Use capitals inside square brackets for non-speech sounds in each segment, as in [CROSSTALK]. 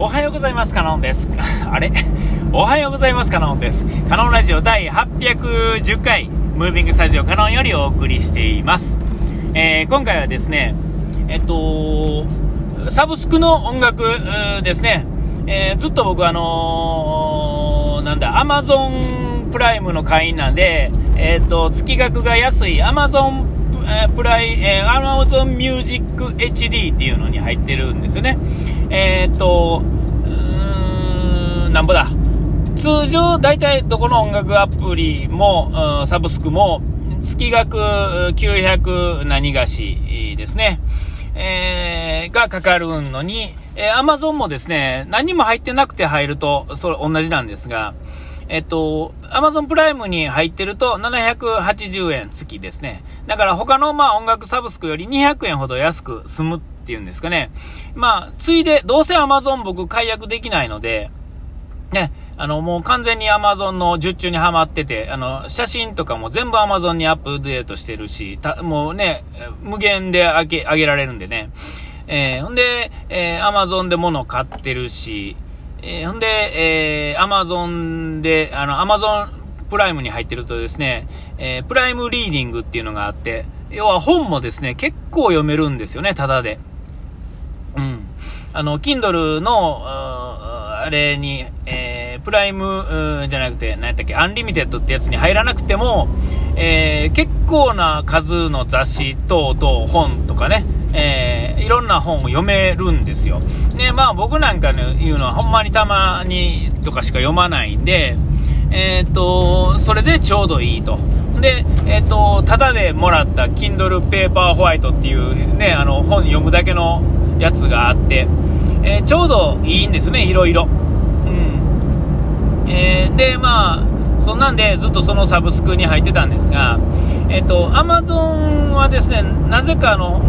おはようございます。カノンです。[LAUGHS] あれ？[LAUGHS] おはようございます。カノンです。カノンラジオ第810回、ムービングスタジオカノンよりお送りしています。えー、今回はですね、えっと、サブスクの音楽ですね、えー、ずっと僕あのー、なんだ、アマゾンプライムの会員なんで、えっと、月額が安いアマゾンえー、プライ、えー、Amazon Music HD っていうのに入ってるんですよね。えー、っと、うーん、なんぼだ。通常、大体どこの音楽アプリも、サブスクも、月額900何がしですね。えー、がかかるのに、えー、Amazon もですね、何も入ってなくて入ると、それ同じなんですが、えっと、アマゾンプライムに入ってると780円月ですね。だから他のまあ音楽サブスクより200円ほど安く済むっていうんですかね。まあ、ついで、どうせアマゾン僕解約できないので、ね、あの、もう完全にアマゾンの受注にはまってて、あの、写真とかも全部アマゾンにアップデートしてるし、たもうね、無限で上げ、上げられるんでね。えー、ほんで、えー、アマゾンで物買ってるし、えー、ほんで、えー、アマゾンで、あの、アマゾンプライムに入ってるとですね、えー、プライムリーディングっていうのがあって、要は本もですね、結構読めるんですよね、ただで。うん。あの、Kindle の、あれに、えー、プライムじゃなくて、何やったっけ、アンリミテッドってやつに入らなくても、えー、結構な数の雑誌等々本とかね、えー、いろんな本を読めるんですよ。で、まあ僕なんかの言うのはほんまにたまにとかしか読まないんで、えっ、と、それでちょうどいいと。で、えっ、と、ただでもらった Kindle Paperwhite っていうね、あの本読むだけのやつがあって、えー、ちょうどいいんですね、いろいろ。うん。え、で、まあ、そんなんでずっとそのサブスクに入ってたんですが、えっ、と、Amazon はですね、なぜかあの、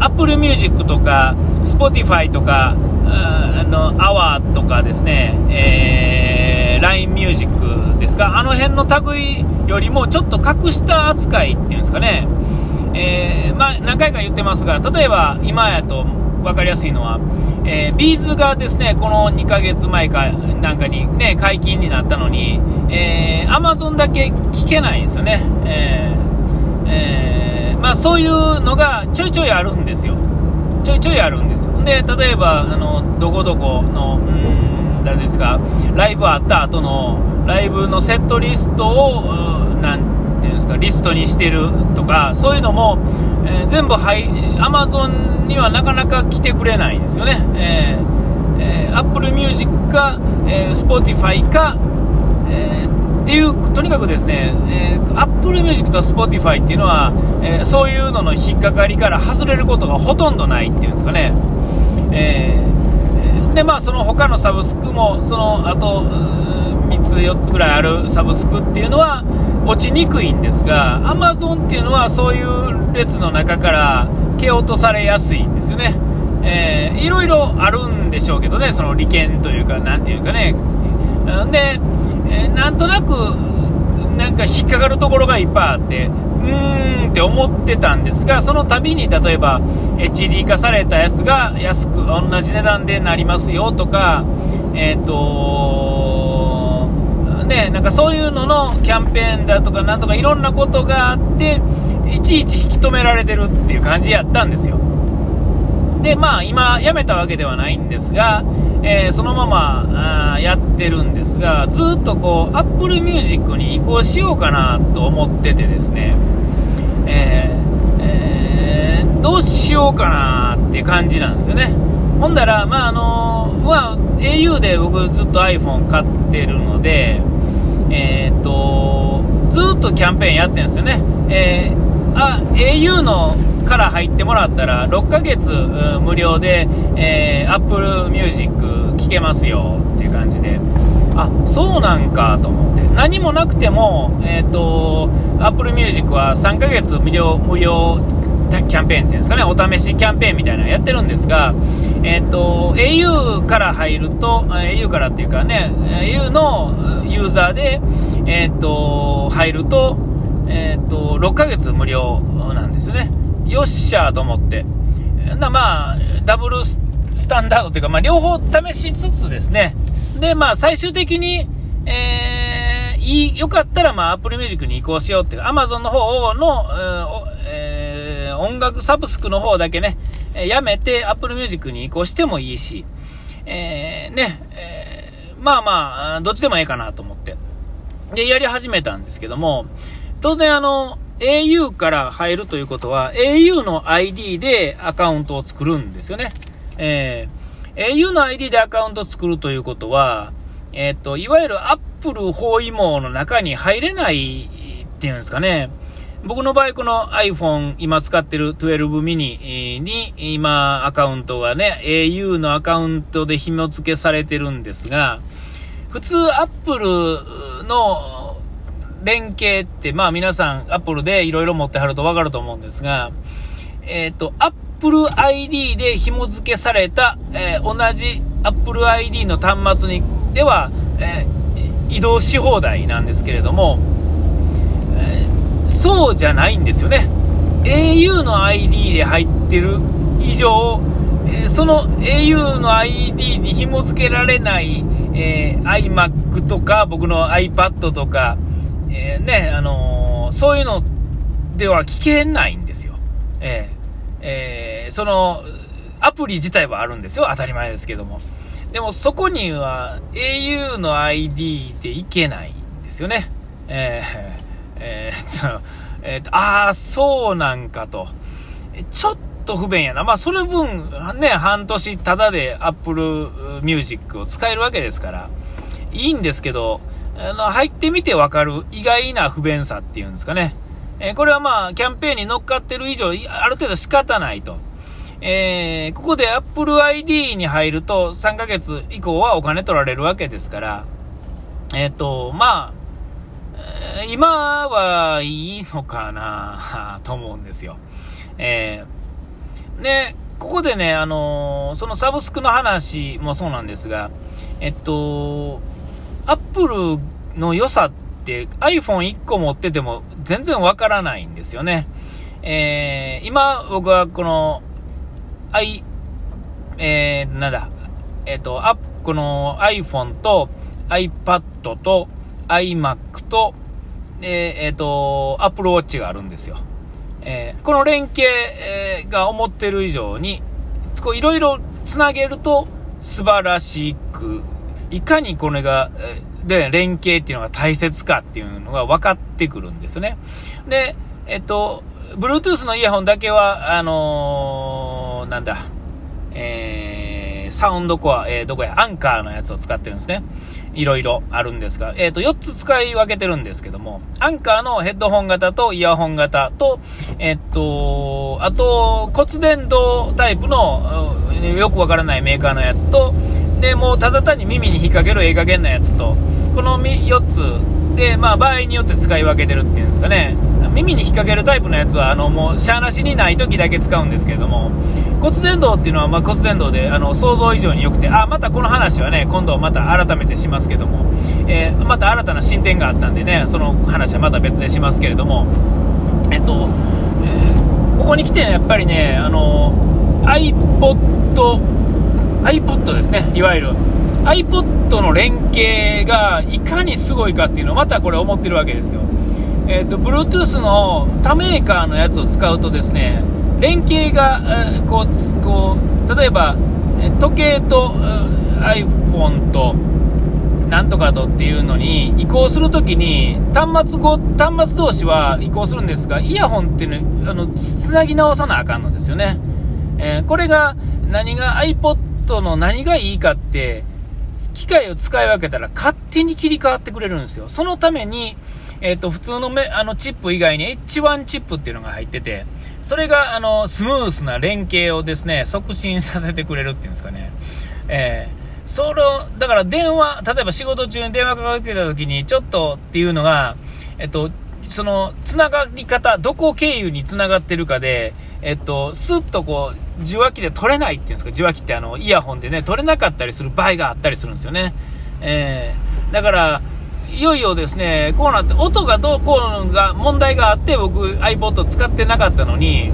アップルミュージックとか、Spotify とか、あの、 AWA とかですね、えー、LINE ミュージックですか、あの辺の類よりもちょっと格下扱いっていうんですかね、えー、まあ、何回か言ってますが、例えば今やと分かりやすいのは、えー、ビーズがですね、この2ヶ月前かなんかにね、解禁になったのに、えー、Amazon だけ聞けないんですよね。えーえーまあ、そういうのがちょいちょいあるんですよ。ちょいちょいあるんですよ。で、例えば、あの、どこどこの、うん、誰ですか、ライブあった後の、ライブのセットリストを、なんていうんですか、リストにしてるとか、そういうのも、えー、全部、はい、アマゾンにはなかなか来てくれないんですよね。えー、えー、Apple Music か、えー、Spotify か、えーっていう、とにかくですね、えー、Apple Music と Spotify っていうのは、えー、そういうのの引っかかりから外れることがほとんどないっていうんですかね。えー、で、まあ、その他のサブスクも、その、あと、3つ、4つぐらいあるサブスクっていうのは、落ちにくいんですが、Amazon っていうのはそういう列の中から蹴落とされやすいんですよね。えー、いろいろあるんでしょうけどね、その利権というか、なんていうかね。で、えー、なんとなく、なんか引っかかるところがいっぱいあって、うーんって思ってたんですが、その度に例えば HD 化されたやつが安く、同じ値段でなりますよとか、えっ、ー、とね、なんかそういうののキャンペーンだとかなんとかいろんなことがあって、いちいち引き止められてるっていう感じやったんですよ。で、まあ今辞めたわけではないんですが、えー、そのままあやってるんですが、ずっとこう、Apple Music に移行しようかなと思っててですね、えーえー、どうしようかなって感じなんですよね。ほんだら、まああのまあ、au で僕ずっと iPhone 買ってるので、えー、っと、ずっとキャンペーンやってるんですよね。えー、あ、au のから入ってもらったら6ヶ月無料で、えー、Apple Music 聴けますよっていう感じで。あそうなんかと思って。何もなくても、えーと、Apple Music は3ヶ月無料無料キャンペーンっていうんですかね。お試しキャンペーンみたいなのやってるんですが、えーと、au から入ると au からっていうかね au のユーザーで、えーと、入ると,、えー、と6ヶ月無料なんですねよっしゃと思って。なまあ、ダブルスタンダードというか、まあ、両方試しつつですね、で、まあ、最終的に、えー、いい、よかったら、まあ、Apple Music に移行しようっていう、Amazon の方の、えー、音楽サブスクの方だけね、やめて Apple Music に移行してもいいし、えー、ね、えー、まあまあ、どっちでもええかなと思って。で、やり始めたんですけども、当然あの、au から入るということは、au の ID でアカウントを作るんですよね。えー、au の ID でアカウントを作るということは、えっ、ー、と、いわゆる Apple 包囲網の中に入れないっていうんですかね。僕の場合、この iPhone、今使ってる12 mini に、今、アカウントがね、au のアカウントで紐付けされてるんですが、普通、Apple の連携って、まあ皆さん、Apple でいろいろ持ってはるとわかると思うんですが、えっ、ー、と、Apple ID で紐付けされた、えー、同じ Apple ID の端末に、では、えー、移動し放題なんですけれども、えそうじゃないんですよね。au の ID で入ってる以上、えその au の ID に紐付けられない、えー、iMac とか、僕の iPad とか、えー、ね、あのー、そういうのでは聞けないんですよ。えー、えその、アプリ自体はあるんですよ。当たり前ですけども。でもそこには au の ID でいけないんですよね。えーえー、っと、えー、っと、ああ、そうなんかと。ちょっと不便やな。まあ、その分、ね、半年ただで Apple Music を使えるわけですから、いいんですけど、あの、入ってみてわかる意外な不便さっていうんですかね。えー、これはまあ、キャンペーンに乗っかってる以上、ある程度仕方ないと。えー、ここで Apple ID に入ると3ヶ月以降はお金取られるわけですから、えっ、ー、と、まあ、今はいいのかな [LAUGHS] と思うんですよ。えー、で、ここでね、あの、そのサブスクの話もそうなんですが、えっと、アップルの良さって iPhone1 個持ってても全然わからないんですよね。えー、今僕はこの i、えー、なんだ、えっと、アこの iPhone と iPad と iMac とええー、と、アップルウォッチがあるんですよ。えー、この連携、えー、が思ってる以上に、こういろいろつなげると素晴らしく、いかにこれが、で、連携っていうのが大切かっていうのが分かってくるんですね。で、えっと、Bluetooth のイヤホンだけは、あのー、なんだ、えー、サウンドコア、えー、どこや、アンカーのやつを使ってるんですね。いろいろあるんですが、えっ、ー、と、4つ使い分けてるんですけども、アンカーのヘッドホン型とイヤホン型と、えっ、と、あと、骨伝導タイプの、よくわからないメーカーのやつと、で、もうただ単に耳に引っ掛けるええ加減なやつと、この4つで、まあ、場合によって使い分けてるっていうんですかね、耳に引っ掛けるタイプのやつは、あの、もう、しゃーなしにない時だけ使うんですけれども、骨伝導っていうのは、まあ、骨伝導で、あの、想像以上に良くて、あ、またこの話はね、今度また改めてしますけども、えー、また新たな進展があったんでね、その話はまた別でしますけれども、えっと、えー、ここに来て、やっぱりね、あの、iPod、iPod ですね、いわゆる。iPod の連携がいかにすごいかっていうのをまたこれ思ってるわけですよ。えっ、ー、と、Bluetooth の他メーカーのやつを使うとですね、連携が、えー、こう、こう、例えば、時計と iPhone となんとかとっていうのに移行するときに端末ご端末同士は移行するんですがイヤホンっていうのあのつなぎ直さなあかんのですよね、えー、これが何が iPod の何がいいかって機械を使い分けたら勝手に切り替わってくれるんですよそのためにえっ、ー、と、普通のめあのチップ以外に H1 チップっていうのが入ってて、それが、あの、スムースな連携をですね、促進させてくれるっていうんですかね。えー、それを、だから電話、例えば仕事中に電話かかってた時に、ちょっとっていうのが、えっと、その、つながり方、どこ経由につながってるかで、えっと、スッとこう、受話器で取れないっていうんですか、受話器ってあの、イヤホンでね、取れなかったりする場合があったりするんですよね。えー、だから、いよいよですね、こうなって、音がどうこうが問題があって、僕 iPod 使ってなかったのに、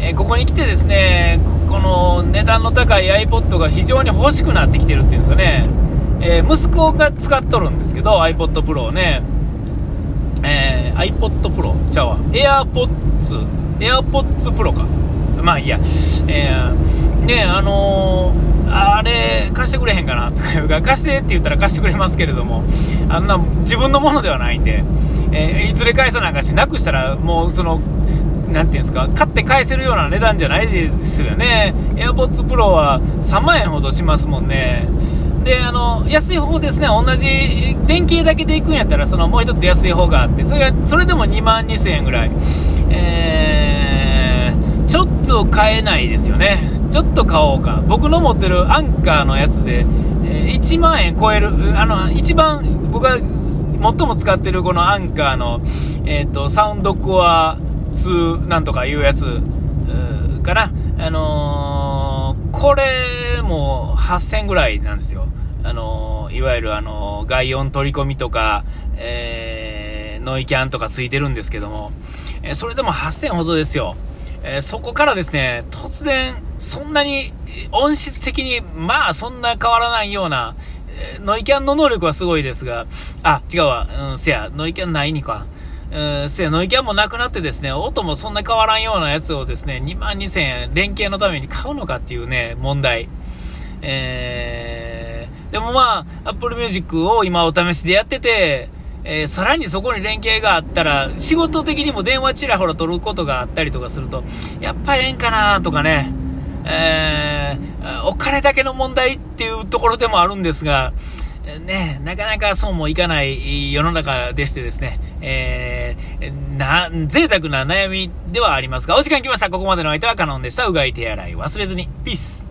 えー、ここに来てですね、この値段の高い iPod が非常に欲しくなってきてるっていうんですかね、えー、息子が使っとるんですけど、iPod Pro をね、えー、iPod Pro ちゃうわ、AirPods、AirPods Pro か。まあいいや、えー、ねあのー、あれ、貸してくれへんかなとか、[LAUGHS] 貸してって言ったら貸してくれますけれども、あんな自分のものではないんで、えー、いずれ返さなあかし、なくしたらもうその、なんていうんですか、買って返せるような値段じゃないですよね。AirPods Pro は3万円ほどしますもんね。で、あの、安い方ですね、同じ連携だけで行くんやったら、そのもう一つ安い方があって、それが、それでも2万2000円ぐらい。えー、ちょっと買えないですよね。ちょっと買おうか。僕の持ってるアンカーのやつで、え、1万円超える、あの、一番僕が最も使ってるこのアンカーの、えっ、ー、と、サウンドコア2なんとかいうやつ、かな。あのー、これも8000ぐらいなんですよ。あのー、いわゆるあのー、外音取り込みとか、え、ノイキャンとかついてるんですけども、えそれでも8000ほどですよ。えそこからですね、突然、そんなに音質的に、まあそんな変わらないような、えノイキャンの能力はすごいですが、あ、違うわ、うん、せや、ノイキャンないにか。うん、せや、ノイキャンもなくなってですね、音もそんな変わらんようなやつをですね、2万2000円、連携のために買うのかっていうね、問題。えー、でもまあ、Apple Music を今お試しでやってて、えー、さらにそこに連携があったら、仕事的にも電話ちらほら取ることがあったりとかすると、やっぱええんかなとかね、えー、お金だけの問題っていうところでもあるんですが、ね、なかなかそうもいかない世の中でしてですね、えー、な、贅沢な悩みではありますが、お時間来ました。ここまでの相手はカノンでした。うがい手洗い忘れずに。ピース。